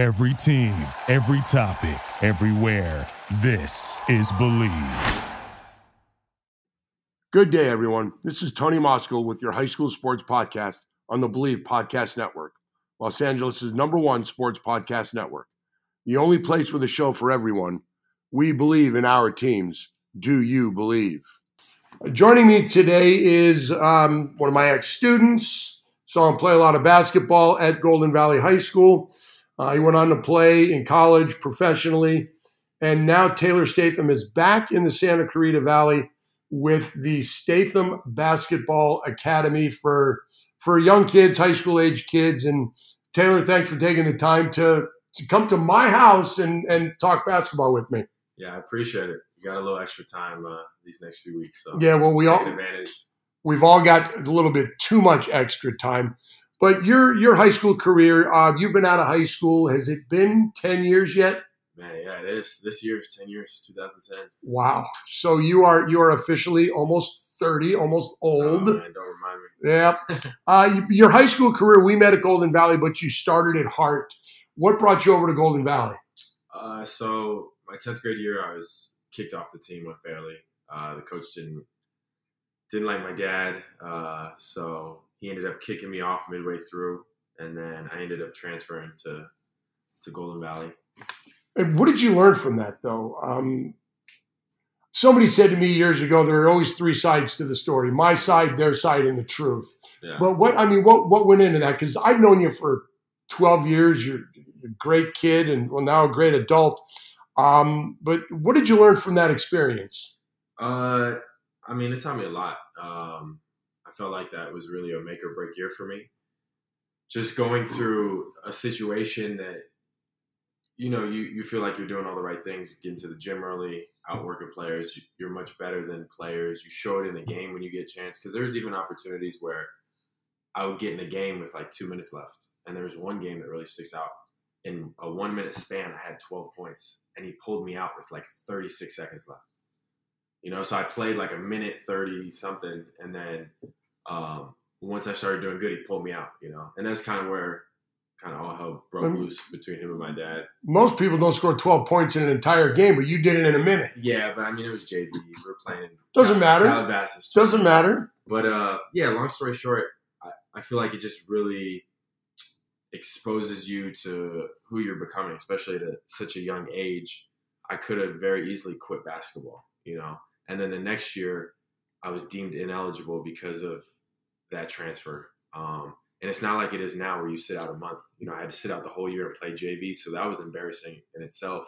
Every team, every topic, everywhere. This is Bleav. Good day, everyone. This is Tony Moskal with your high school sports podcast on the Bleav Podcast Network, Los Angeles' number one sports podcast network. The only place with a show for everyone. We believe in our teams. Do you believe? Joining me today is um, one of my ex students. Saw him play a lot of basketball at Golden Valley High School. Uh, he went on to play in college professionally. And now Taylor Statham is back in the Santa Clarita Valley with the Statham Basketball Academy for for young kids, high school age kids. And Taylor, thanks for taking the time to, to come to my house and, and talk basketball with me. Yeah, I appreciate it. You got a little extra time uh, these next few weeks. So yeah, well, we all advantage. We've all got a little bit too much extra time. But your your high school career, uh, you've been out of high school. Has it been ten years yet? Man, yeah, it is. This year, is ten years, 2010. Wow. So you are you are officially almost thirty, almost old. Oh, man, don't remind me. Yeah. uh, your high school career, we met at Golden Valley, but you started at Hart. What brought you over to Golden Valley? Uh, so my tenth grade year, I was kicked off the team unfairly. Uh, the coach didn't didn't like my dad, uh, so he ended up kicking me off midway through, and then I ended up transferring to to Golden Valley. And what did you learn from that, though? Um, somebody said to me years ago, there are always three sides to the story: my side, their side, and the truth. Yeah. But what I mean, what what went into that? Because I've known you for twelve years. You're, you're a great kid, and well, now a great adult. Um, but what did you learn from that experience? Uh, I mean, it taught me a lot. Um, I felt like that was really a make or break year for me. Just going through a situation that, you know, you, you feel like you're doing all the right things, getting to the gym early, outworking players. You're much better than players. You show it in the game when you get a chance. Because there's even opportunities where I would get in a game with like two minutes left. And there was one game that really sticks out. In a one minute span, I had 12 points, and he pulled me out with like 36 seconds left. You know, so I played like a minute 30 something, and then um, once I started doing good, he pulled me out, you know, and that's kind of where kind of all hell broke loose between him and my dad. Most people don't score twelve points in an entire game, but you did it in a minute. Yeah, but I mean, it was JV. We were playing. Doesn't matter. Calabasas. Doesn't matter. But uh, yeah, long story short, I, I feel like it just really exposes you to who you're becoming, especially at a, such a young age. I could have very easily quit basketball, you know, and then the next year I was deemed ineligible because of that transfer. Um, and it's not like it is now where you sit out a month. You know, I had to sit out the whole year and play JV, so that was embarrassing in itself.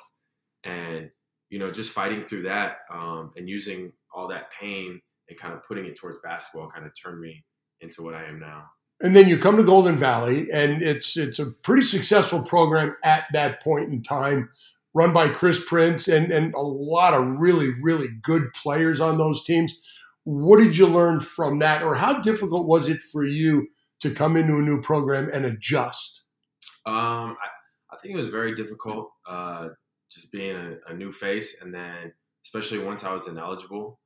And you know, just fighting through that um, and using all that pain and kind of putting it towards basketball kind of turned me into what I am now. And then you come to Golden Valley, and it's it's a pretty successful program at that point in time, run by Chris Prince and and a lot of really really good players on those teams. What did you learn from that, or how difficult was it for you to come into a new program and adjust? Um, I, I think it was very difficult, uh, just being a, a new face, and then especially once I was ineligible,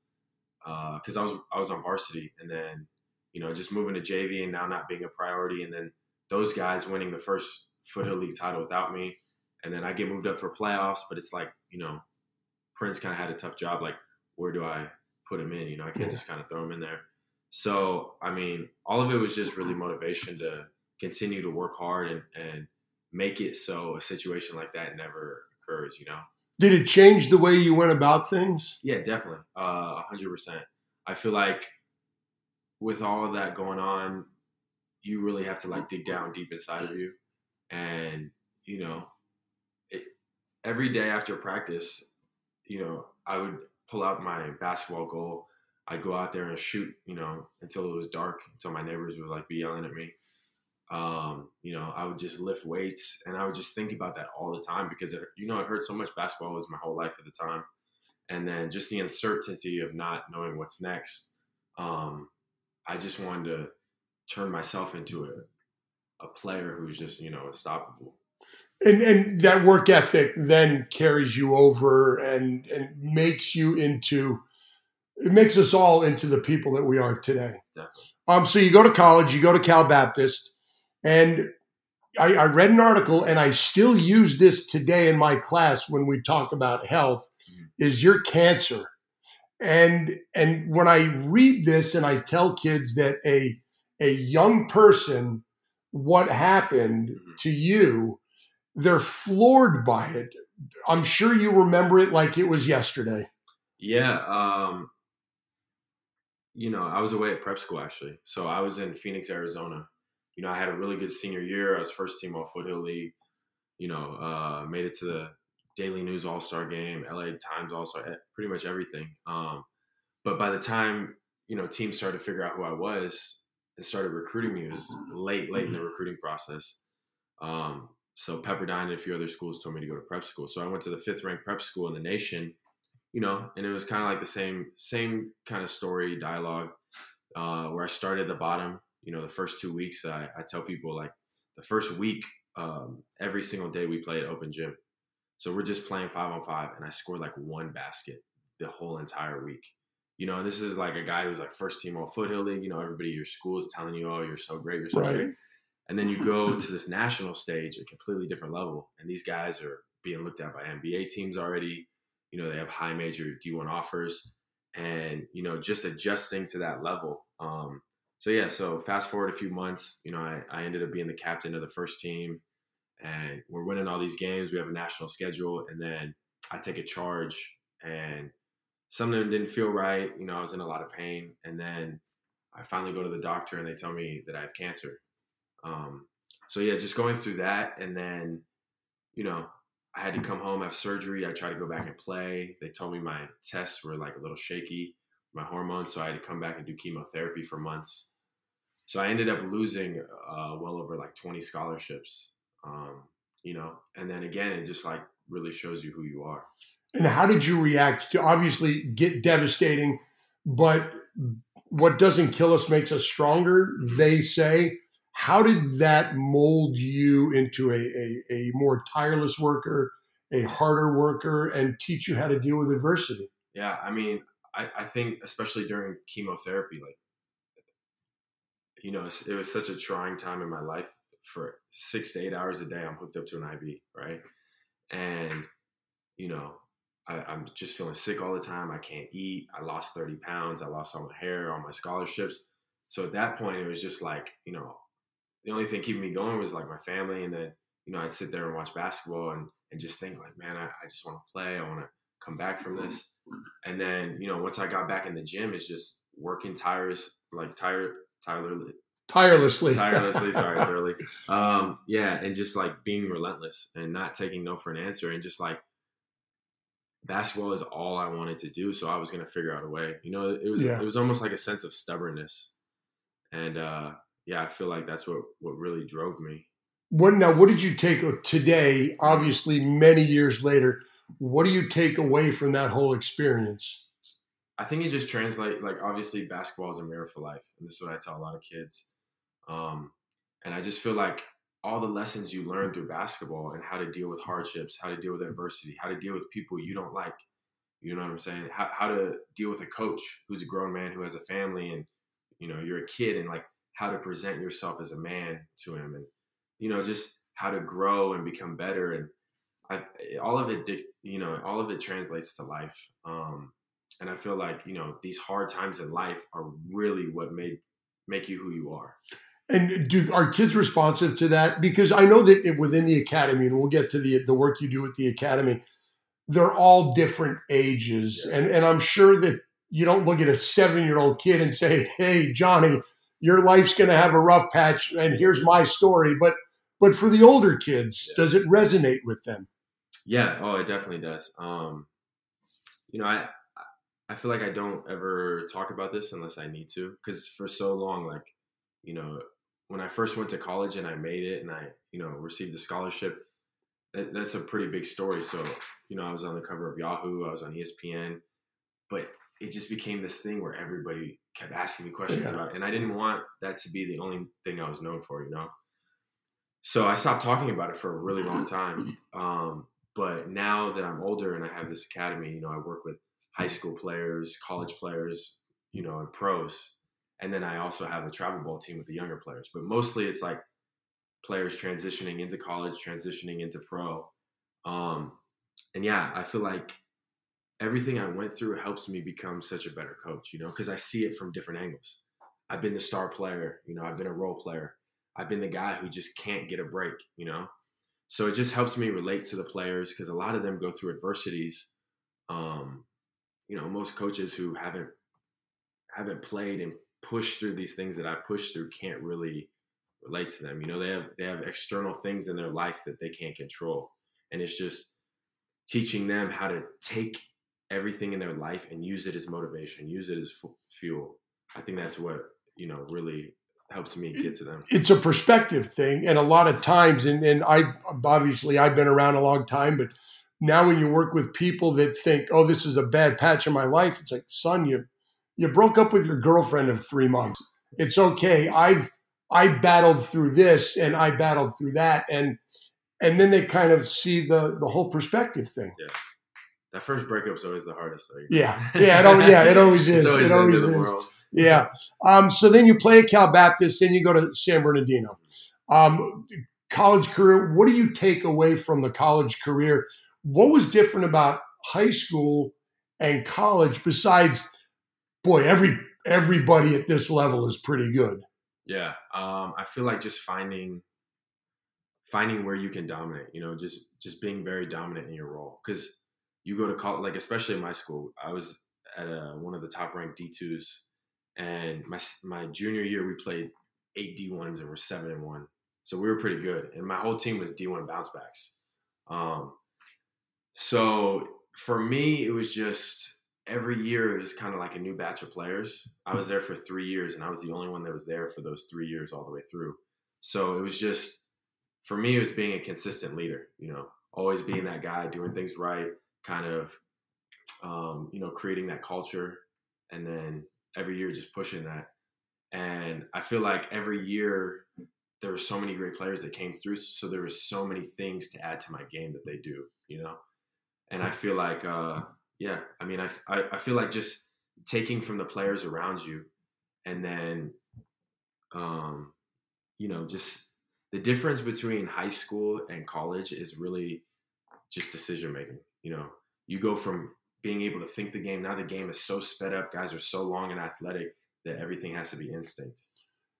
because I was I was on varsity, and then you know just moving to JV and now not being a priority, and then those guys winning the first Foothill League title without me, and then I get moved up for playoffs, but it's like you know Prince kind of had a tough job, like where do I put him in? You know, I can't Yeah. just kind of throw him in there. So I mean, all of it was just really motivation to continue to work hard and, and make it so a situation like that never occurs, you know? Did it change the way you went about things? Yeah, definitely. Uh, 100%. I feel like with all of that going on, you really have to like dig down deep inside of you. And, you know, it, every day after practice, you know, I would pull out my basketball goal. I'd go out there and shoot, you know, until it was dark, until my neighbors would like be yelling at me. Um, you know, I would just lift weights and I would just think about that all the time because it, you know, it hurt so much. Basketball was my whole life at the time. And then just the uncertainty of not knowing what's next. Um, I just wanted to turn myself into a, a player who's just, you know, unstoppable. And and that work ethic then carries you over and and makes you into it makes us all into the people that we are today. Definitely. Um, so you go to college, you go to Cal Baptist, and I, I read an article and I still use this today in my class when we talk about health is your cancer. And and when I read this and I tell kids that a a young person what happened Mhm. to you, they're floored by it. I'm sure you remember it like it was yesterday. Yeah. Um, you know, I was away at prep school actually. So I was in Phoenix, Arizona. You know, I had a really good senior year. I was first team all Foothill League. You know, uh, made it to the Daily News All Star Game, LA Times All Star, pretty much everything. Um, but by the time you know teams started to figure out who I was and started recruiting me, it was late, late in the recruiting process. Um, so Pepperdine and a few other schools told me to go to prep school. So I went to the fifth ranked prep school in the nation you know, and it was kind of like the same same kind of story dialogue uh, where I started at the bottom. You know, the first two weeks, I, I tell people like the first week, um, every single day we play at open gym, so we're just playing five on five, and I scored like one basket the whole entire week. You know, and this is like a guy who's like first team all foothill league. You know, everybody at your school is telling you, "Oh, you're so great, you're so Right. great," and then you go to this national stage, a completely different level, and these guys are being looked at by NBA teams already. You know they have high major d1 offers. And you know just adjusting to that level. Um, so yeah so fast forward a few months you know I, I ended up being the captain of the first team. And we're winning all these games. We have a national schedule. And then i take a charge. And something didn't feel right. You know i was in a lot of pain. And then i finally go to the doctor and they tell me that i have cancer um, so yeah just going through that and then you know I had to come home, have surgery. I tried to go back and play. They told me my tests were like a little shaky, my hormones, so I had to come back and do chemotherapy for months. So I ended up losing uh, well over like 20 scholarships, um, you know. And then again, it just like really shows you who you are. And how did you react to obviously get devastating, but what doesn't kill us makes us stronger, they say. How did that mold you into a, a, a more tireless worker, a harder worker, and teach you how to deal with adversity? Yeah, I mean, I, I think especially during chemotherapy, like, you know, it was such a trying time in my life. For six to eight hours a day, I'm hooked up to an IV, right? And, you know, I, I'm just feeling sick all the time. I can't eat. I lost 30 pounds. I lost all my hair, all my scholarships. So at that point, it was just like, you know, the only thing keeping me going was like my family. And then, you know, I'd sit there and watch basketball and, and just think like, man, I, I just want to play. I want to come back from this. And then, you know, once I got back in the gym, it's just working tireless, like tire, tirelessly, Tirelessly. tirelessly. sorry, it's early. Um, yeah, and just like being relentless and not taking no for an answer, and just like basketball is all I wanted to do, so I was gonna figure out a way. You know, it was Yeah. it was almost like a sense of stubbornness, and uh, yeah, I feel like that's what what really drove me. What now? What did you take today? Obviously, many years later, what do you take away from that whole experience? I think it just translates like obviously basketball is a mirror for life, and this is what I tell a lot of kids. Um, and I just feel like all the lessons you learn through basketball and how to deal with hardships, how to deal with adversity, how to deal with people you don't like, you know what I'm saying? How, how to deal with a coach who's a grown man who has a family, and you know you're a kid, and like how to present yourself as a man to him, and you know just how to grow and become better, and I, all of it, you know, all of it translates to life. Um, and I feel like you know these hard times in life are really what made make you who you are. And do are kids responsive to that? Because I know that it, within the academy, and we'll get to the the work you do at the academy, they're all different ages, Yeah. and and I'm sure that you don't look at a seven year old kid and say, "Hey, Johnny, your life's going to have a rough patch, and here's my story." But but for the older kids, Yeah. does it resonate with them? Yeah, oh, it definitely does. Um, you know, I I feel like I don't ever talk about this unless I need to, because for so long, like, you know, when I first went to college and I made it and I, you know, received a scholarship, that, that's a pretty big story. So, you know, I was on the cover of Yahoo, I was on ESPN, but it just became this thing where everybody kept asking me questions Yeah. about, it. and I didn't want that to be the only thing I was known for, you know. So I stopped talking about it for a really long time. Um, but now that I'm older and I have this academy, you know, I work with high school players, college players, you know, and pros. And then I also have a travel ball team with the younger players. But mostly it's like players transitioning into college, transitioning into pro. Um, and yeah, I feel like everything I went through helps me become such a better coach, you know, because I see it from different angles. I've been the star player, you know, I've been a role player. I've been the guy who just can't get a break, you know? So it just helps me relate to the players because a lot of them go through adversities. Um, you know, most coaches who haven't haven't played and pushed through these things that I've pushed through can't really relate to them. You know, they have they have external things in their life that they can't control. And it's just teaching them how to take everything in their life and use it as motivation, use it as fuel. I think that's what, you know, really helps me get to them. It's a perspective thing. And a lot of times, and, and I obviously I've been around a long time, but now when you work with people that think, oh, this is a bad patch in my life, it's like, son, you you broke up with your girlfriend of three months. It's okay. I've I battled through this and I battled through that. And and then they kind of see the the whole perspective thing. Yeah. That first breakup's always the hardest thing. Yeah. Yeah, it always, yeah, it always is. Always it always is. Yeah. Um, so then you play at Cal Baptist, then you go to San Bernardino. Um, college career, what do you take away from the college career? What was different about high school and college besides boy, every everybody at this level is pretty good. Yeah. Um, I feel like just finding finding where you can dominate, you know, just just being very dominant in your role. Cause you go to college, like especially in my school, I was at a, one of the top ranked D2s and my my junior year we played eight D1s and we're seven and one, so we were pretty good. And my whole team was D1 bounce backs. Um, so for me, it was just every year it was kind of like a new batch of players. I was there for three years, and I was the only one that was there for those three years all the way through. So it was just for me, it was being a consistent leader. You know, always being that guy, doing things right, kind of, um, you know, creating that culture, and then every year just pushing that. And I feel like every year there were so many great players that came through. So there was so many things to add to my game that they do, you know? And I feel like, uh, yeah, I mean, I, I, I feel like just taking from the players around you and then, um, you know, just the difference between high school and college is really just decision making. You know, you go from being able to think the game. Now the game is so sped up. Guys are so long and athletic that everything has to be instinct.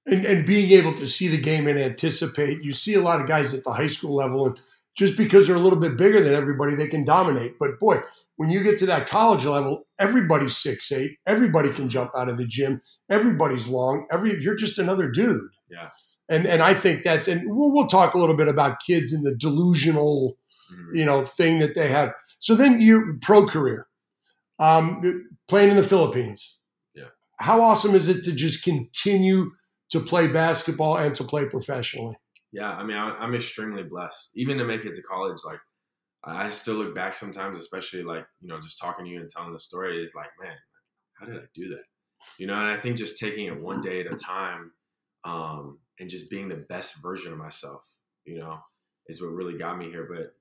And, and being able to see the game and anticipate. You see a lot of guys at the high school level, and just because they're a little bit bigger than everybody, they can dominate. But boy, when you get to that college level, everybody's six eight. Everybody can jump out of the gym. Everybody's long. Every you're just another dude. Yeah. And and I think that's and we'll we'll talk a little bit about kids and the delusional. You know, thing that they have. So then your pro career um, playing in the Philippines. Yeah. How awesome is it to just continue to play basketball and to play professionally? Yeah, I mean, I'm extremely blessed. Even to make it to college, like I still look back sometimes, especially like you know, just talking to you and telling the story is like, man, how did I do that? You know, and I think just taking it one day at a time, um, and just being the best version of myself, you know, is what really got me here. But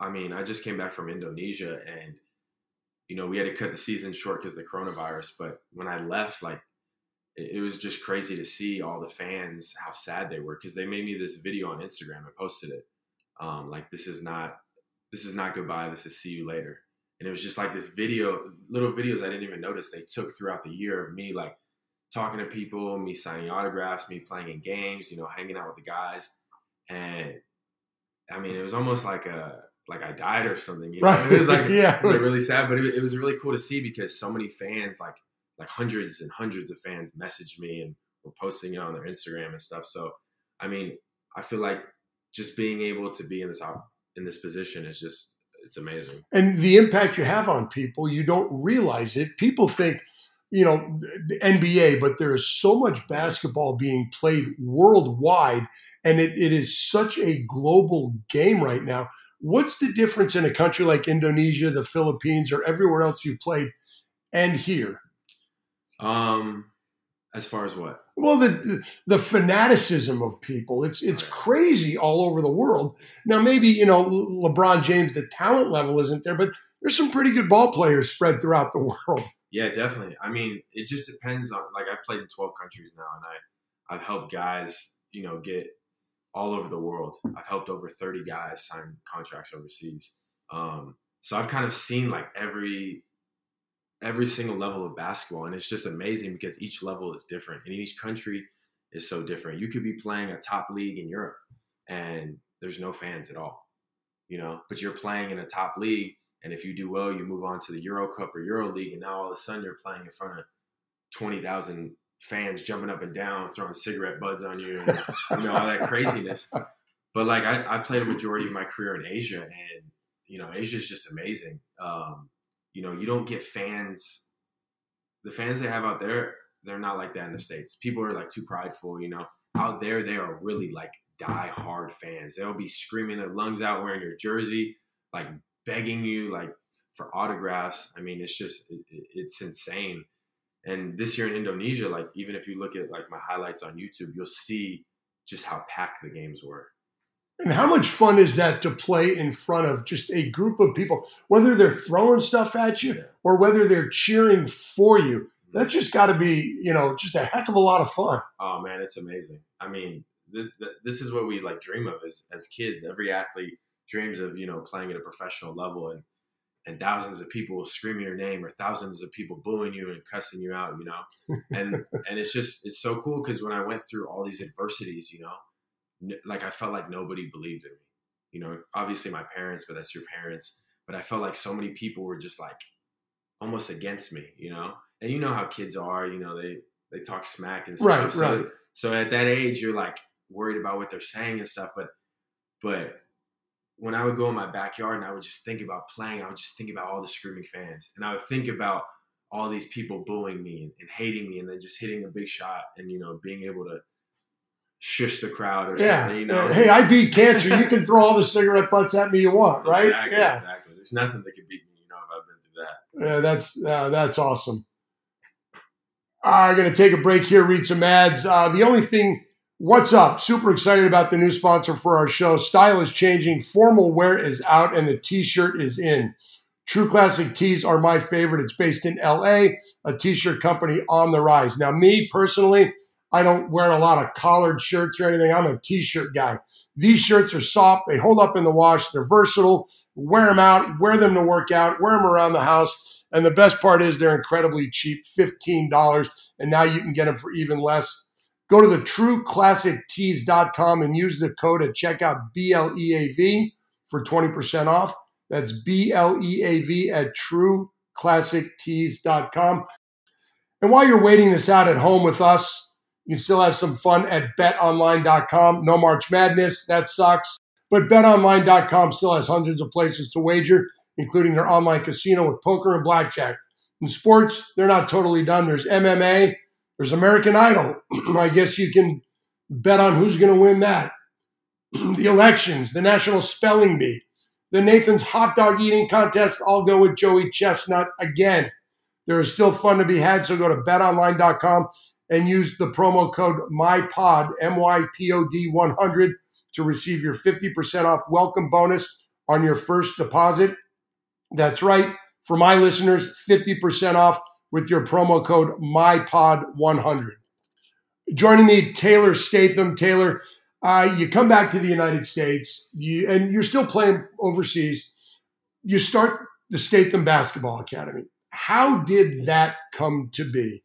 I mean, I just came back from Indonesia and you know, we had to cut the season short because the coronavirus. But when I left, like, it, it, was just crazy to see all the fans how sad they were because they made me this video on Instagram. I posted it, um, like, this is not, this is not goodbye. This is see you later. And it was just like this video, little videos I didn't even notice they took throughout the year of me like talking to people, me signing autographs, me playing in games, you know, hanging out with the guys. And I mean, it was almost like a like I died or something. You know? Right. It was like yeah, it was like really sad, but it, it, was really cool to see because so many fans, like like hundreds and hundreds of fans, messaged me and were posting it on their Instagram and stuff. So, I mean, I feel like just being able to be in this in this position is just it's amazing. And the impact you have on people, you don't realize it. People think you know the NBA, but there is so much basketball being played worldwide, and it, it is such a global game right now What's the difference in a country like Indonesia, the Philippines, or everywhere else you've played, and here? Um, as far as what? Well, the the fanaticism of people it's it's crazy all over the world. Now, maybe you know LeBron James, the talent level isn't there, but there's some pretty good ball players spread throughout the world. Yeah, definitely. I mean, it just depends on like I've played in 12 countries now, and I I've helped guys, you know, get all over the world. I've helped over 30 guys sign contracts overseas. Um, so I've kind of seen like every every single level of basketball, and it's just amazing because each level is different, and each country is so different. You could be playing a top league in Europe, and there's no fans at all, you know. But you're playing in a top league, and if you do well, you move on to the Euro Cup or Euro League, and now all of a sudden you're playing in front of twenty thousand fans jumping up and down, throwing cigarette buds on you, and, you know all that craziness. But like I, I played a majority of my career in Asia, and you know Asia is just amazing. Um, you know, you don't get fans. The fans they have out there, they're not like that in the states. People are like too prideful. You know, out there they are really like die hard fans. They'll be screaming their lungs out wearing your jersey, like begging you like for autographs. I mean, it's just it, it's insane. And this year in Indonesia, like even if you look at like my highlights on YouTube, you'll see just how packed the games were. And how much fun is that to play in front of just a group of people, whether they're throwing stuff at you or whether they're cheering for you? Mm-hmm. That's just got to be, you know, just a heck of a lot of fun. Oh man, it's amazing. I mean, th- th- this is what we like dream of as as kids. Every athlete dreams of, you know, playing at a professional level and and thousands of people screaming your name or thousands of people booing you and cussing you out, you know. And and it's just it's so cool because when I went through all these adversities, you know, like I felt like nobody believed in me. You know, obviously my parents, but that's your parents. But I felt like so many people were just like almost against me, you know. And you know how kids are, you know, they they talk smack and stuff. Right, so, right. So at that age, you're like worried about what they're saying and stuff. But but when I would go in my backyard and I would just think about playing, I would just think about all the screaming fans. And I would think about all these people booing me and, hating me and then just hitting a big shot and, you know, being able to shush the crowd or yeah. something, you know. Hey, I beat cancer. you can throw all the cigarette butts at me you want, right? Exactly, yeah. Exactly. There's nothing that can beat me, you know, if I've been through that. Yeah, that's uh, that's awesome. I'm going to take a break here, read some ads. Uh, the only thing What's up? Super excited about the new sponsor for our show. Style is changing, formal wear is out, and the t shirt is in. True Classic Tees are my favorite. It's based in LA, a t shirt company on the rise. Now, me personally, I don't wear a lot of collared shirts or anything. I'm a t shirt guy. These shirts are soft, they hold up in the wash, they're versatile. Wear them out, wear them to work out, wear them around the house. And the best part is they're incredibly cheap $15. And now you can get them for even less Go to the trueclassictees.com and use the code at checkout BLEAV for 20% off. That's BLEAV at trueclassictees.com. And while you're waiting this out at home with us, you can still have some fun at betonline.com. No March Madness, that sucks. But betonline.com still has hundreds of places to wager, including their online casino with poker and blackjack. In sports, they're not totally done. There's MMA, there's American Idol. I guess you can bet on who's going to win that. the elections, the National Spelling Bee, the Nathan's hot dog eating contest. I'll go with Joey Chestnut again. There is still fun to be had, so go to betonline.com and use the promo code MYPOD, M Y P O D 100 to receive your 50% off welcome bonus on your first deposit. That's right. For my listeners, 50% off with your promo code MyPod100. Joining me, Taylor Statham. Taylor, uh, you come back to the United States, you, and you're still playing overseas. You start the Statham Basketball Academy. How did that come to be?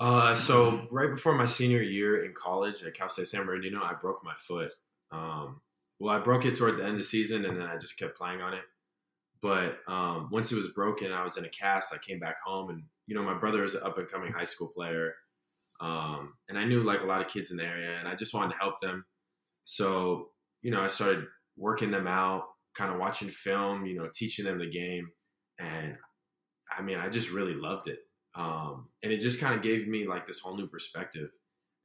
Uh, so right before my senior year in college at Cal State San Bernardino, I broke my foot. Um, well, I broke it toward the end of the season, and then I just kept playing on it. But um, once it was broken, I was in a cast. I came back home, and you know, my brother is an up and coming high school player, um, and I knew like a lot of kids in the area, and I just wanted to help them. So you know, I started working them out, kind of watching film, you know, teaching them the game, and I mean, I just really loved it, um, and it just kind of gave me like this whole new perspective.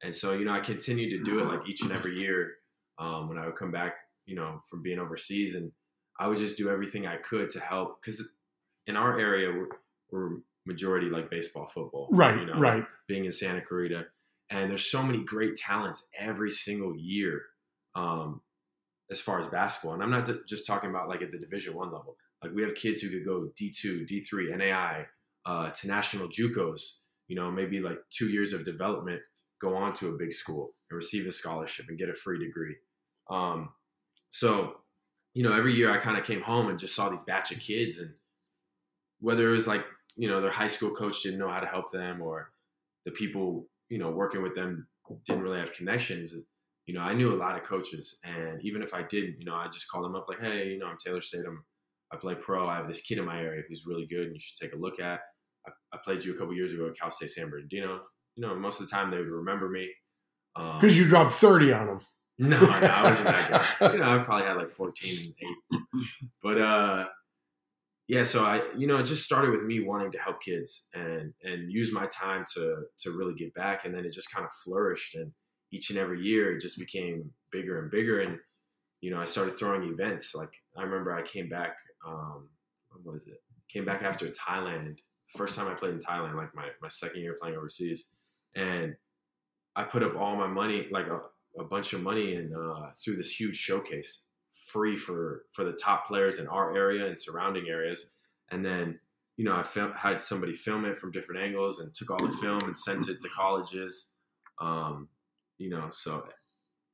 And so, you know, I continued to do it like each and every year um, when I would come back, you know, from being overseas and I would just do everything I could to help because in our area we're, we're, majority like baseball, football, right? You know, right. Being in Santa Clarita, and there's so many great talents every single year, um, as far as basketball. And I'm not just talking about like at the Division One level. Like we have kids who could go D2, D3, NAI, uh, to national JUCOs. You know, maybe like two years of development go on to a big school and receive a scholarship and get a free degree. Um, so, you know, every year I kind of came home and just saw these batch of kids, and whether it was like, you know, their high school coach didn't know how to help them, or the people, you know, working with them didn't really have connections. You know, I knew a lot of coaches, and even if I didn't, you know, I just called them up like, hey, you know, I'm Taylor Statham. I play pro. I have this kid in my area who's really good, and you should take a look at. I, I played you a couple years ago at Cal State San Bernardino. You know, most of the time they would remember me because um, you dropped thirty on them. No, no, I wasn't that good. you know, I probably had like 14 and 8. But uh yeah, so I you know, it just started with me wanting to help kids and and use my time to to really give back and then it just kind of flourished and each and every year it just became bigger and bigger and you know, I started throwing events. Like I remember I came back um what was it? Came back after Thailand. The first time I played in Thailand, like my, my second year playing overseas. And I put up all my money, like a, a bunch of money and uh, threw this huge showcase free for for the top players in our area and surrounding areas. And then you know i fil- had somebody film it from different angles and took all the film and sent it to colleges. Um, you know so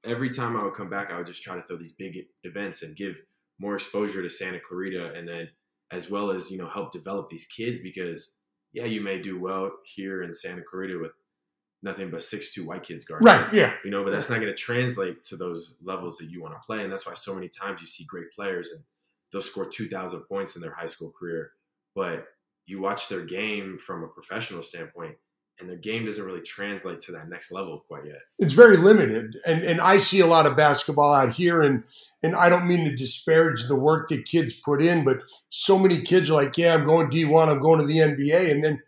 every time i would come back i would just try to throw these big events and give more exposure to santa clarita and then as well as you know help develop these kids because yeah you may do well here in santa clarita with nothing but six two white kids guarding. Right. Yeah. You know, but that's not going to translate to those levels that you want to play, and that's why so many times you see great players and they'll score two thousand points in their high school career, but you watch their game from a professional standpoint. And their game doesn't really translate to that next level quite yet. It's very limited, and and I see a lot of basketball out here, and and I don't mean to disparage the work that kids put in, but so many kids are like, yeah, I'm going D one, I'm going to the NBA, and then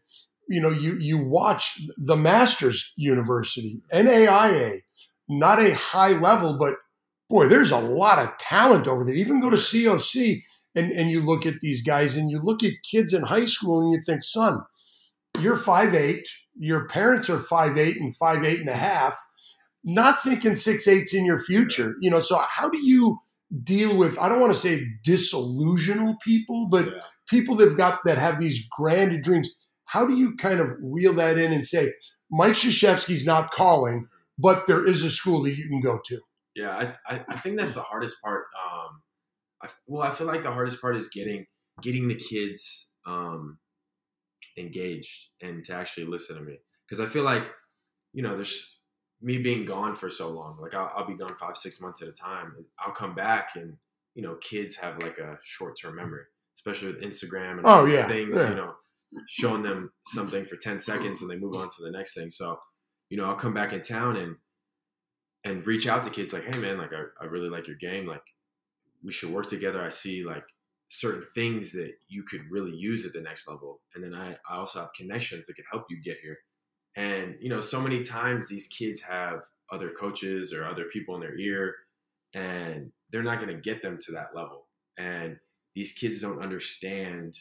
you know, you you watch the Masters University, NAIA, not a high level, but boy, there's a lot of talent over there. Even go to COC and, and you look at these guys and you look at kids in high school and you think, son, you're five eight, your parents are five eight and five eight and a half, not thinking six eight's in your future. You know, so how do you deal with I don't want to say disillusional people, but yeah. people that've got that have these grand dreams how do you kind of reel that in and say, Mike Krzyzewski's not calling, but there is a school that you can go to? Yeah, I, I, I think that's the hardest part. Um, I, well, I feel like the hardest part is getting getting the kids um, engaged and to actually listen to me because I feel like you know there's me being gone for so long. Like I'll, I'll be gone five six months at a time. I'll come back and you know kids have like a short term memory, especially with Instagram and all oh, yeah, things. Yeah. You know, showing them something for 10 seconds and they move on to the next thing. So, you know, I'll come back in town and and reach out to kids like, hey man, like I, I really like your game. Like we should work together. I see like certain things that you could really use at the next level. And then I, I also have connections that could help you get here. And, you know, so many times these kids have other coaches or other people in their ear and they're not going to get them to that level. And these kids don't understand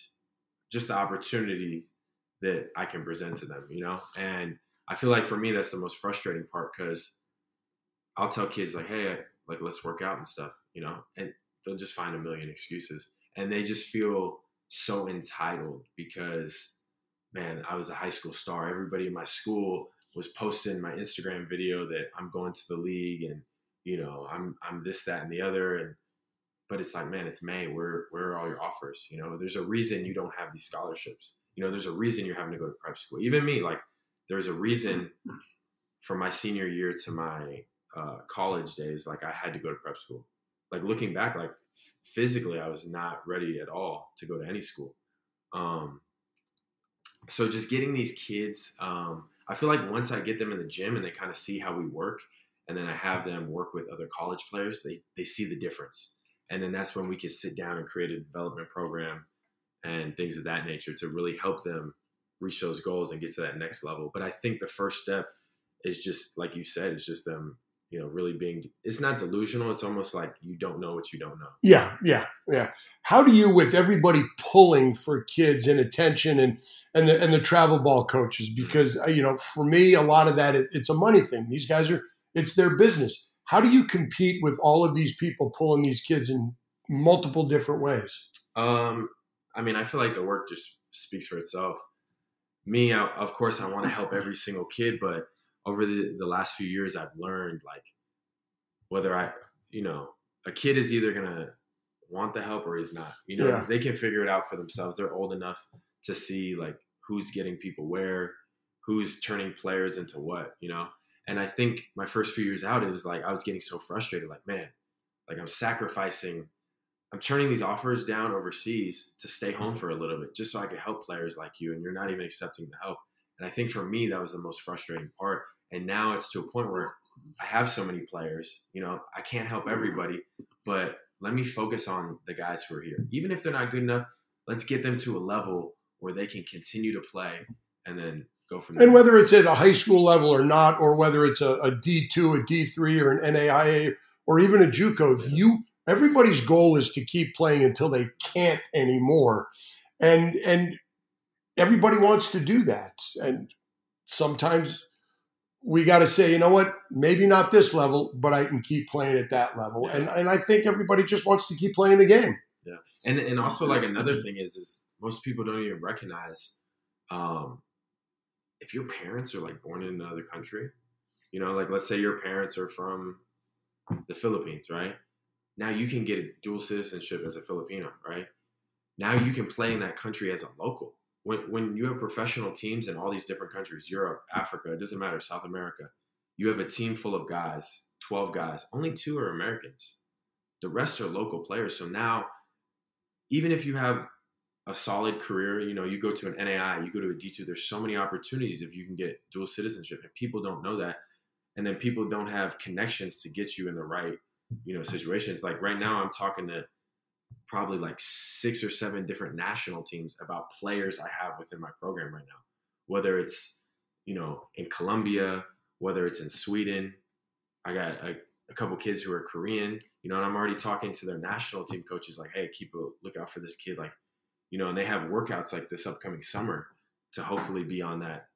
just the opportunity that I can present to them, you know? And I feel like for me, that's the most frustrating part because I'll tell kids, like, hey, like, let's work out and stuff, you know? And they'll just find a million excuses. And they just feel so entitled because, man, I was a high school star. Everybody in my school was posting my Instagram video that I'm going to the league and, you know, I'm, I'm this, that, and the other. And, but it's like, man, it's May. Where where are all your offers? You know, there's a reason you don't have these scholarships. You know, there's a reason you're having to go to prep school. Even me, like, there's a reason from my senior year to my uh, college days, like I had to go to prep school. Like looking back, like physically, I was not ready at all to go to any school. Um, so just getting these kids, um, I feel like once I get them in the gym and they kind of see how we work, and then I have them work with other college players, they they see the difference and then that's when we can sit down and create a development program and things of that nature to really help them reach those goals and get to that next level. But i think the first step is just like you said it's just them you know really being it's not delusional. It's almost like you don't know what you don't know. Yeah yeah yeah. How do you with everybody pulling for kids and attention and and the and the travel ball coaches? Mm-hmm. because mm-hmm. you know for me a lot of that it, it's a money thing. These guys are it's their business how do you compete with all of these people pulling these kids in multiple different ways? Um, I mean, I feel like the work just speaks for itself. Me, I, of course, I want to help every single kid, but over the, the last few years, I've learned like whether I, you know, a kid is either gonna want the help or he's not. You know, Yeah. they can figure it out for themselves. They're old enough to see like who's getting people where, who's turning players into what, you know. And I think my first few years out is like I was getting so frustrated, like man, like I'm sacrificing, I'm turning these offers down overseas to stay home mm-hmm. for a little bit just so I could help players like you, and you're not even accepting the help. And I think for me that was the most frustrating part. And now it's to a point where I have so many players, you know, I can't help mm-hmm. everybody, but let me focus on the guys who are here. Even if they're not good enough, let's get them to a level where they can continue to play and then go from there. And whether it's at a high school level or not, or whether it's a, a D2, a D3, or an NAIA, or even a JUCO, if you everybody's goal is to keep playing until they can't anymore, and and everybody wants to do that, and sometimes we got to say, you know what, maybe not this level, but I can keep playing at that level, Yeah. and and I think everybody just wants to keep playing the game. Yeah, and and also like another thing is is most people don't even recognize um if your parents are like born in another country you know like let's say your parents are from the philippines right? Now you can get dual citizenship as a filipino right? Now you can play in that country as a local. When, when you have professional teams in all these different countries europe africa it doesn't matter south america you have a team full of guys 12 guys only two are americans. The rest are local players. So now even if you have a solid career, you know, you go to an NAI, you go to a D2, there's so many opportunities if you can get dual citizenship. And people don't know that. And then people don't have connections to get you in the right, you know, situations. Like right now, I'm talking to probably like six or seven different national teams about players I have within my program right now. Whether it's, you know, in Colombia, whether it's in Sweden. I got a, a couple kids who are Korean, you know, and I'm already talking to their national team coaches like, hey, keep a lookout for this kid. Like, you know, and they have workouts like this upcoming summer to hopefully be on that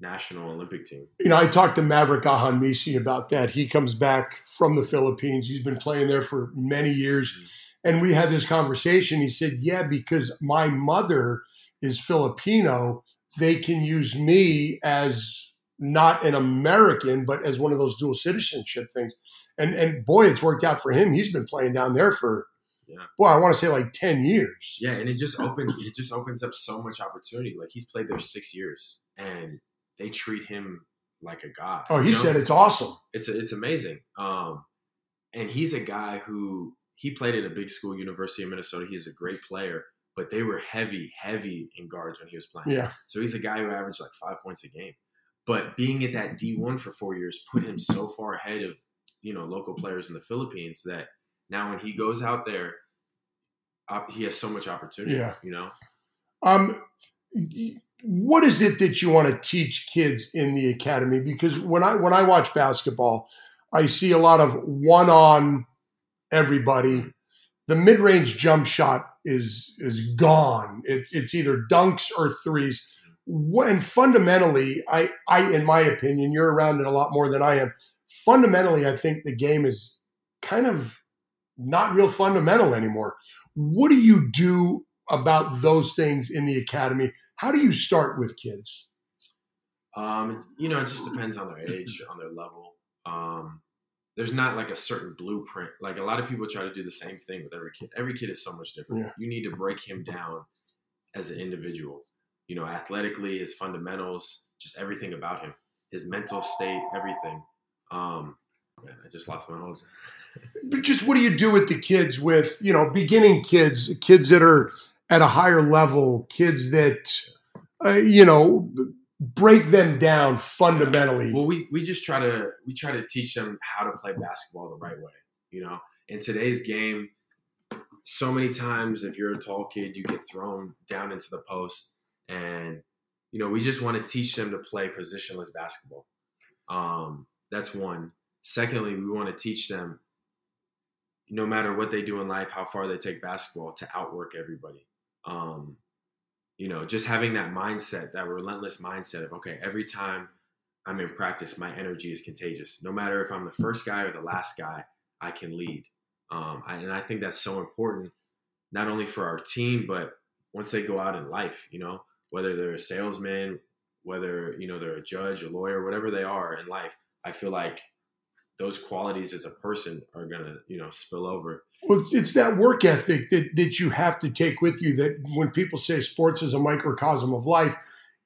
national Olympic team. you know, I talked to Maverick Ahanmisi about that. He comes back from the Philippines. He's been playing there for many years. Mm-hmm. And we had this conversation. He said, Yeah, because my mother is Filipino, they can use me as not an American, but as one of those dual citizenship things. And and boy, it's worked out for him. He's been playing down there for Yeah. boy, I want to say like 10 years. Yeah, and it just opens it just opens up so much opportunity. Like he's played there six years and they treat him like a god. Oh, he you know? said it's awesome. it's it's amazing. Um, and he's a guy who he played at a big school, University of Minnesota. He's a great player, but they were heavy, heavy in guards when he was playing. Yeah. So he's a guy who averaged like five points a game. But being at that D1 for four years put him so far ahead of, you know, local players in the Philippines that now when he goes out there, uh, he has so much opportunity, Yeah. you know? Um, what is it that you want to teach kids in the academy? Because when I when I watch basketball, I see a lot of one on everybody. The mid range jump shot is is gone. It's it's either dunks or threes. And fundamentally, I I in my opinion, you're around it a lot more than I am. Fundamentally, I think the game is kind of not real fundamental anymore. What do you do about those things in the academy? How do you start with kids? Um, you know, it just depends on their age, on their level. Um, there's not like a certain blueprint. Like a lot of people try to do the same thing with every kid. Every kid is so much different. Yeah. You need to break him down as an individual. You know, athletically, his fundamentals, just everything about him, his mental state, everything. Um, man, I just lost my nose. But just what do you do with the kids with, you know, beginning kids, kids that are at a higher level, kids that, uh, you know, break them down fundamentally? Well, we we just try to we try to teach them how to play basketball the right way. You know, in today's game, so many times if you're a tall kid, you get thrown down into the post, and you know we just want to teach them to play positionless basketball. Um, that's one. Secondly, we want to teach them, no matter what they do in life, how far they take basketball, to outwork everybody. Um, you know, just having that mindset, that relentless mindset of, okay, every time I'm in practice, my energy is contagious. No matter if I'm the first guy or the last guy, I can lead. Um, I, and I think that's so important, not only for our team, but once they go out in life, you know, whether they're a salesman, whether you know they're a judge, a lawyer, whatever they are in life. I feel like those qualities as a person are gonna you know spill over. Well, it's, that work ethic that that you have to take with you. That when people say sports is a microcosm of life,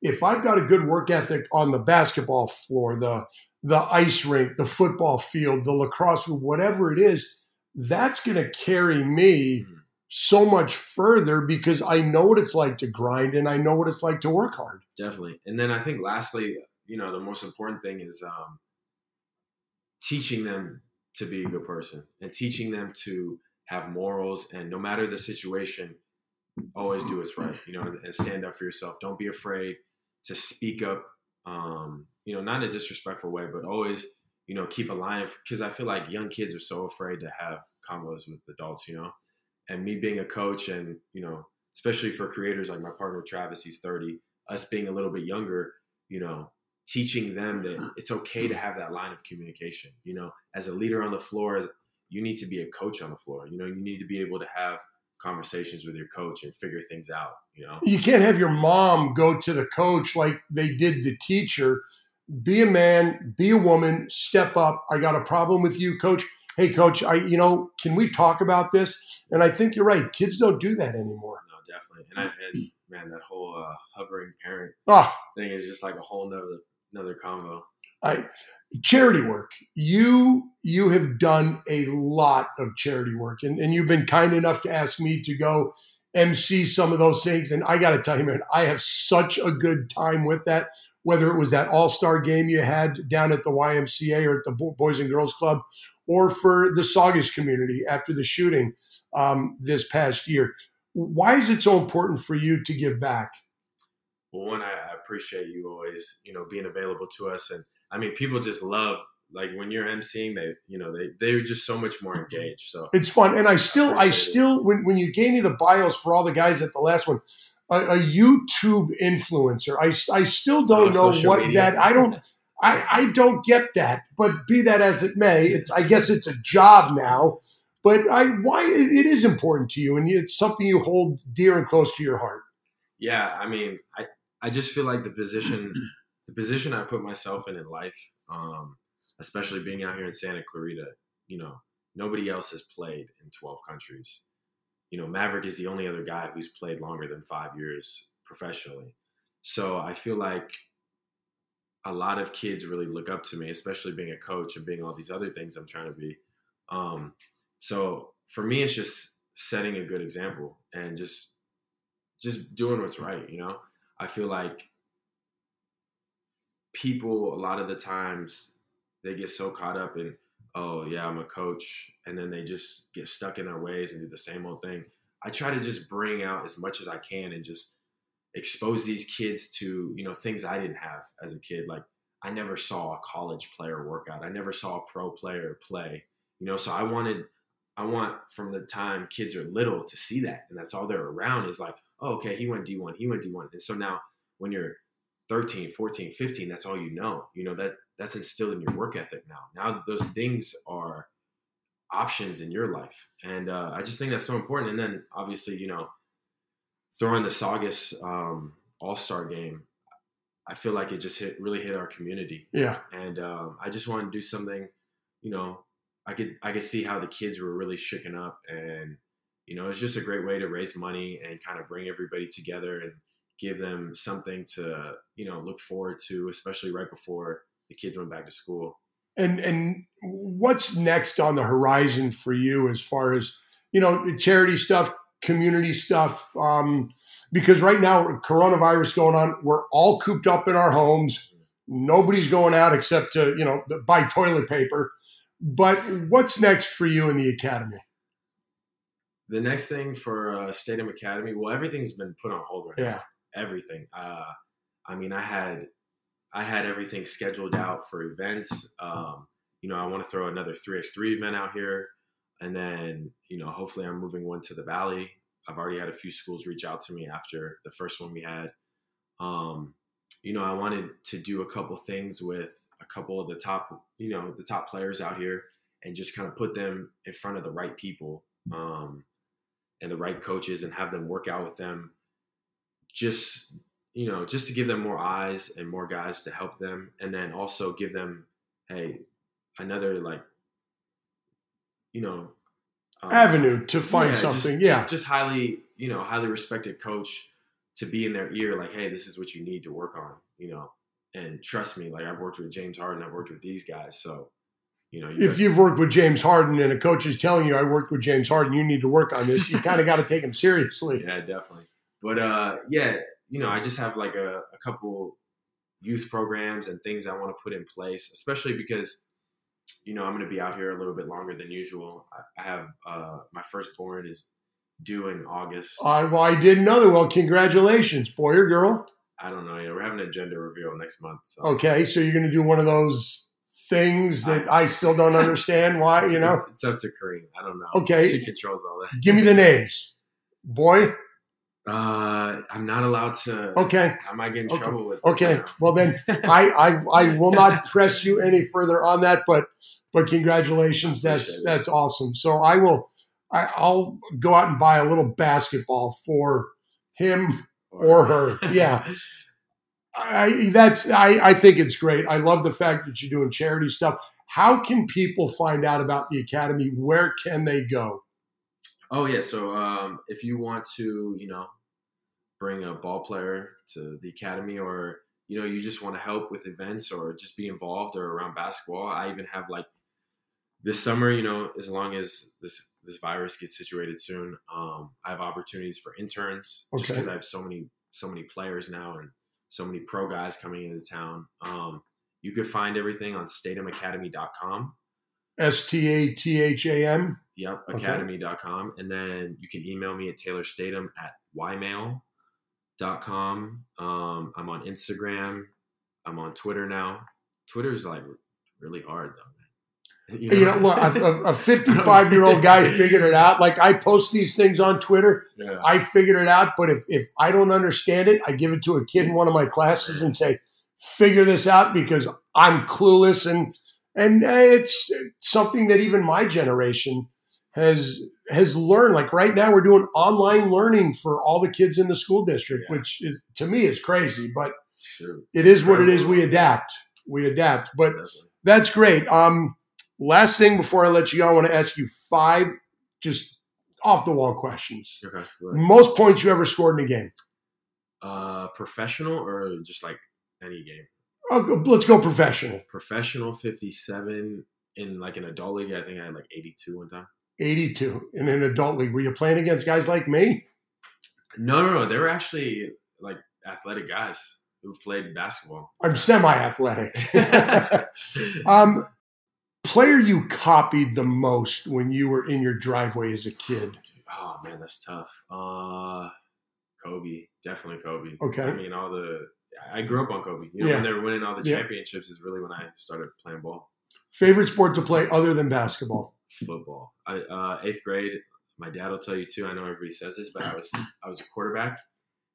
if I've got a good work ethic on the basketball floor, the the ice rink, the football field, the lacrosse, whatever it is, that's going to carry me mm-hmm. so much further because I know what it's like to grind and I know what it's like to work hard. Definitely. And then I think lastly, you know, the most important thing is um, teaching them to be a good person and teaching them to have morals and no matter the situation, always do what's right, you know, and stand up for yourself. Don't be afraid to speak up, um, you know, not in a disrespectful way, but always, you know, keep a line because I feel like young kids are so afraid to have combos with adults, you know, and me being a coach and, you know, especially for creators like my partner Travis, he's 30, us being a little bit younger, you know, teaching them that it's okay to have that line of communication. You know, as a leader on the floor, as you need to be a coach on the floor. You know, you need to be able to have conversations with your coach and figure things out. You know, you can't have your mom go to the coach like they did the teacher. Be a man, be a woman, step up. I got a problem with you, coach. Hey, coach, I, you know, can we talk about this? And I think you're right. Kids don't do that anymore. No, definitely. And, I, and man, that whole uh, hovering parent oh. thing is just like a whole nother another combo. I charity work. You you have done a lot of charity work, and, and you've been kind enough to ask me to go MC some of those things. And I got to tell you, man, I have such a good time with that. Whether it was that All Star game you had down at the YMCA or at the Boys and Girls Club, or for the Saugus community after the shooting um, this past year. Why is it so important for you to give back? Well, one, I, I appreciate you always, you know, being available to us. And I mean, people just love like when you're emceeing, they, you know, they, they're just so much more mm-hmm. engaged. So it's fun. And I still, I, I still, when, when you gave me the bios for all the guys at the last one, a, a YouTube influencer, I, I still don't oh, know what media. that, I don't, I, I don't get that, but be that as it may, it's, I guess it's a job now, but I, why it is important to you and it's something you hold dear and close to your heart. Yeah. I mean, I, I just feel like the position the position I put myself in in life, um, especially being out here in Santa Clarita, you know, nobody else has played in 12 countries. You know, Maverick is the only other guy who's played longer than five years professionally. So I feel like a lot of kids really look up to me, especially being a coach and being all these other things I'm trying to be. Um, so for me, it's just setting a good example and just just doing what's right. You know, I feel like people a lot of the times they get so caught up in oh yeah i'm a coach and then they just get stuck in their ways and do the same old thing. I try to just bring out as much as i can and just expose these kids to you know things i didn't have as a kid. Like i never saw a college player workout i never saw a pro player play you know? So i wanted i want from the time kids are little to see that and that's all they're around is like oh, okay he went d1 he went d1 and so now when you're 13 14 15 that's all you know. You know that that's instilled in your work ethic now. Now that those things are options in your life. And uh, i just think that's so important. And then obviously you know throwing the saugus um, all-star game i feel like it just hit really hit our community. Yeah. And um, i just wanted to do something you know i could i could see how the kids were really shaken up and you know it's just a great way to raise money and kind of bring everybody together and give them something to you know look forward to, especially right before the kids went back to school. And and what's next on the horizon for you as far as you know charity stuff, community stuff? Um, because right now coronavirus going on, we're all cooped up in our homes. Nobody's going out except to you know buy toilet paper. But what's next for you in the academy? The next thing for uh, Statham Academy, well, everything's been put on hold right yeah. now everything. Uh, I mean, I had I had everything scheduled out for events. Um, you know, I want to throw another 3x3 event out here. And then, you know, hopefully I'm moving one to the Valley. I've already had a few schools reach out to me after the first one we had. Um, you know, I wanted to do a couple things with a couple of the top, you know, the top players out here and just kind of put them in front of the right people um, and the right coaches and have them work out with them just you know, just to give them more eyes and more guys to help them, and then also give them, hey, another like, you know, um, avenue to find yeah, something. Just, yeah, just, just highly, you know, highly respected coach to be in their ear, like, hey, this is what you need to work on, you know, and trust me, like I've worked with James Harden, I've worked with these guys, so you know, if you've worked with James Harden and a coach is telling you I worked with James Harden, you need to work on this. You kind of got to take him seriously. Yeah, definitely. But uh, yeah, you know, I just have like a, a couple youth programs and things I want to put in place, especially because you know I'm going to be out here a little bit longer than usual. I, I have uh, my firstborn is due in August. I well, I didn't know that. Well, congratulations, boy or girl. I don't know. You know, we're having a gender reveal next month. So. Okay, so you're going to do one of those things that I, still don't understand why. You know, it's, it's up to Kareem. I don't know. Okay, she controls all that. Give me the names, boy. Uh, I'm not allowed to. Okay. I might get in okay. trouble with. Okay. Well, then I, I I will not press you any further on that. But but congratulations. That's that's awesome. So I will. I, I'll go out and buy a little basketball for him or her. Yeah. I that's I, I think it's great. I love the fact that you're doing charity stuff. How can people find out about the academy? Where can they go? Oh yeah, so um, if you want to, you know, bring a ball player to the academy, or you know, you just want to help with events or just be involved or around basketball, I even have like this summer, you know, as long as this this virus gets situated soon, um, I have opportunities for interns okay. just because I have so many so many players now and so many pro guys coming into town. Um, you could find everything on statham.academy.com. S T A T H A M. Yep, academy.com. And then you can email me at Taylor Statham at ymail.com. Um, I'm on Instagram. I'm on Twitter now. Twitter's like really hard though. You know, you know look, a 55 year old guy figured it out. Like I post these things on Twitter. Yeah. I figured it out. But if, if I don't understand it, I give it to a kid in one of my classes and say, figure this out because I'm clueless. And, and it's something that even my generation has, has learned. Like right now we're doing online learning for all the kids in the school district, yeah. which is to me is crazy, but sure. it is what it is. We adapt, we adapt, but Definitely. that's great. Um, Last thing before I let you go, I want to ask you five just off the wall questions. Okay. Most points you ever scored in a game? Uh, professional or just like any game? Oh, let's go professional. Professional, fifty-seven. In like an adult league, I think I had like eighty-two one time. Eighty-two in an adult league. Were you playing against guys like me? No, no, no. They were actually like athletic guys who've played basketball. I'm semi-athletic. um, player you copied the most when you were in your driveway as a kid? Oh man, that's tough. Uh, Kobe, definitely Kobe. Okay. I mean, all the I grew up on Kobe. You know, yeah. when they were winning all the championships is really when I started playing ball. Favorite sport to play other than basketball? Football. I, uh, eighth grade. My dad will tell you too. I know everybody says this, but I was I was a quarterback,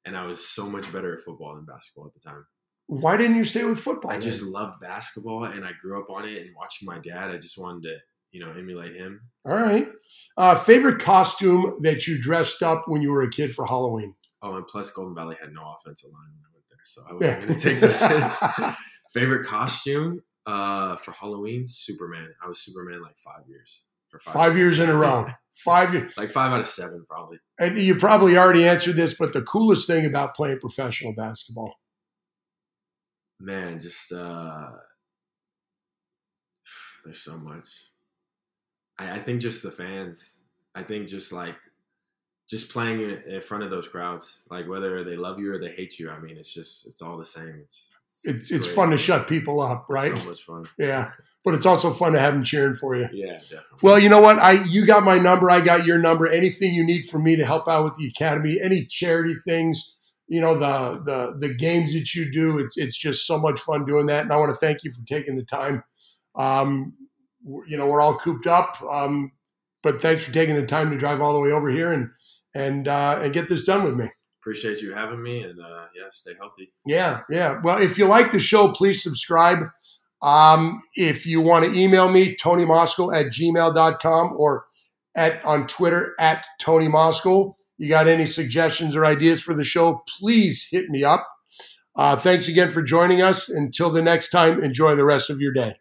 and I was so much better at football than basketball at the time. Why didn't you stay with football? I just loved basketball and I grew up on it and watching my dad. I just wanted to, you know, emulate him. All right. Uh, favorite costume that you dressed up when you were a kid for Halloween? Oh, and plus Golden Valley had no offensive line when I went there, so I wasn't going to take those hits. favorite costume uh, for Halloween? Superman. I was Superman like five years. For five, five years. years in a row. Five years. Like five out of seven, probably. And you probably already answered this, but the coolest thing about playing professional basketball? Man, just uh, there's so much. I, I think just the fans. I think just like just playing in front of those crowds, like whether they love you or they hate you. I mean, it's just it's all the same. It's it's, it's, fun to shut people up, right? It's so much fun. Yeah, but it's also fun to have them cheering for you. Yeah, definitely. Well, you know what? I you got my number. I got your number. Anything you need from me to help out with the academy, any charity things, you know the the the games that you do. It's it's just so much fun doing that, and I want to thank you for taking the time. Um, you know, we're all cooped up, um, but thanks for taking the time to drive all the way over here and and uh, and get this done with me. Appreciate you having me, and uh, yeah, stay healthy. Yeah, yeah. Well, if you like the show, please subscribe. Um, if you want to email me, Tony Moskal at gmail.com or at on Twitter at Tony Moskal you got any suggestions or ideas for the show, please hit me up. Uh, thanks again for joining us. Until the next time, enjoy the rest of your day.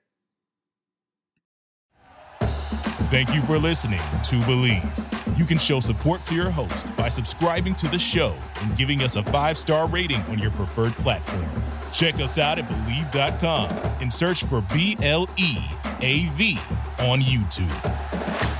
Thank you for listening to Bleav. You can show support to your host by subscribing to the show and giving us a five star rating on your preferred platform. Check us out at Bleav.com and search for B L E A V on YouTube.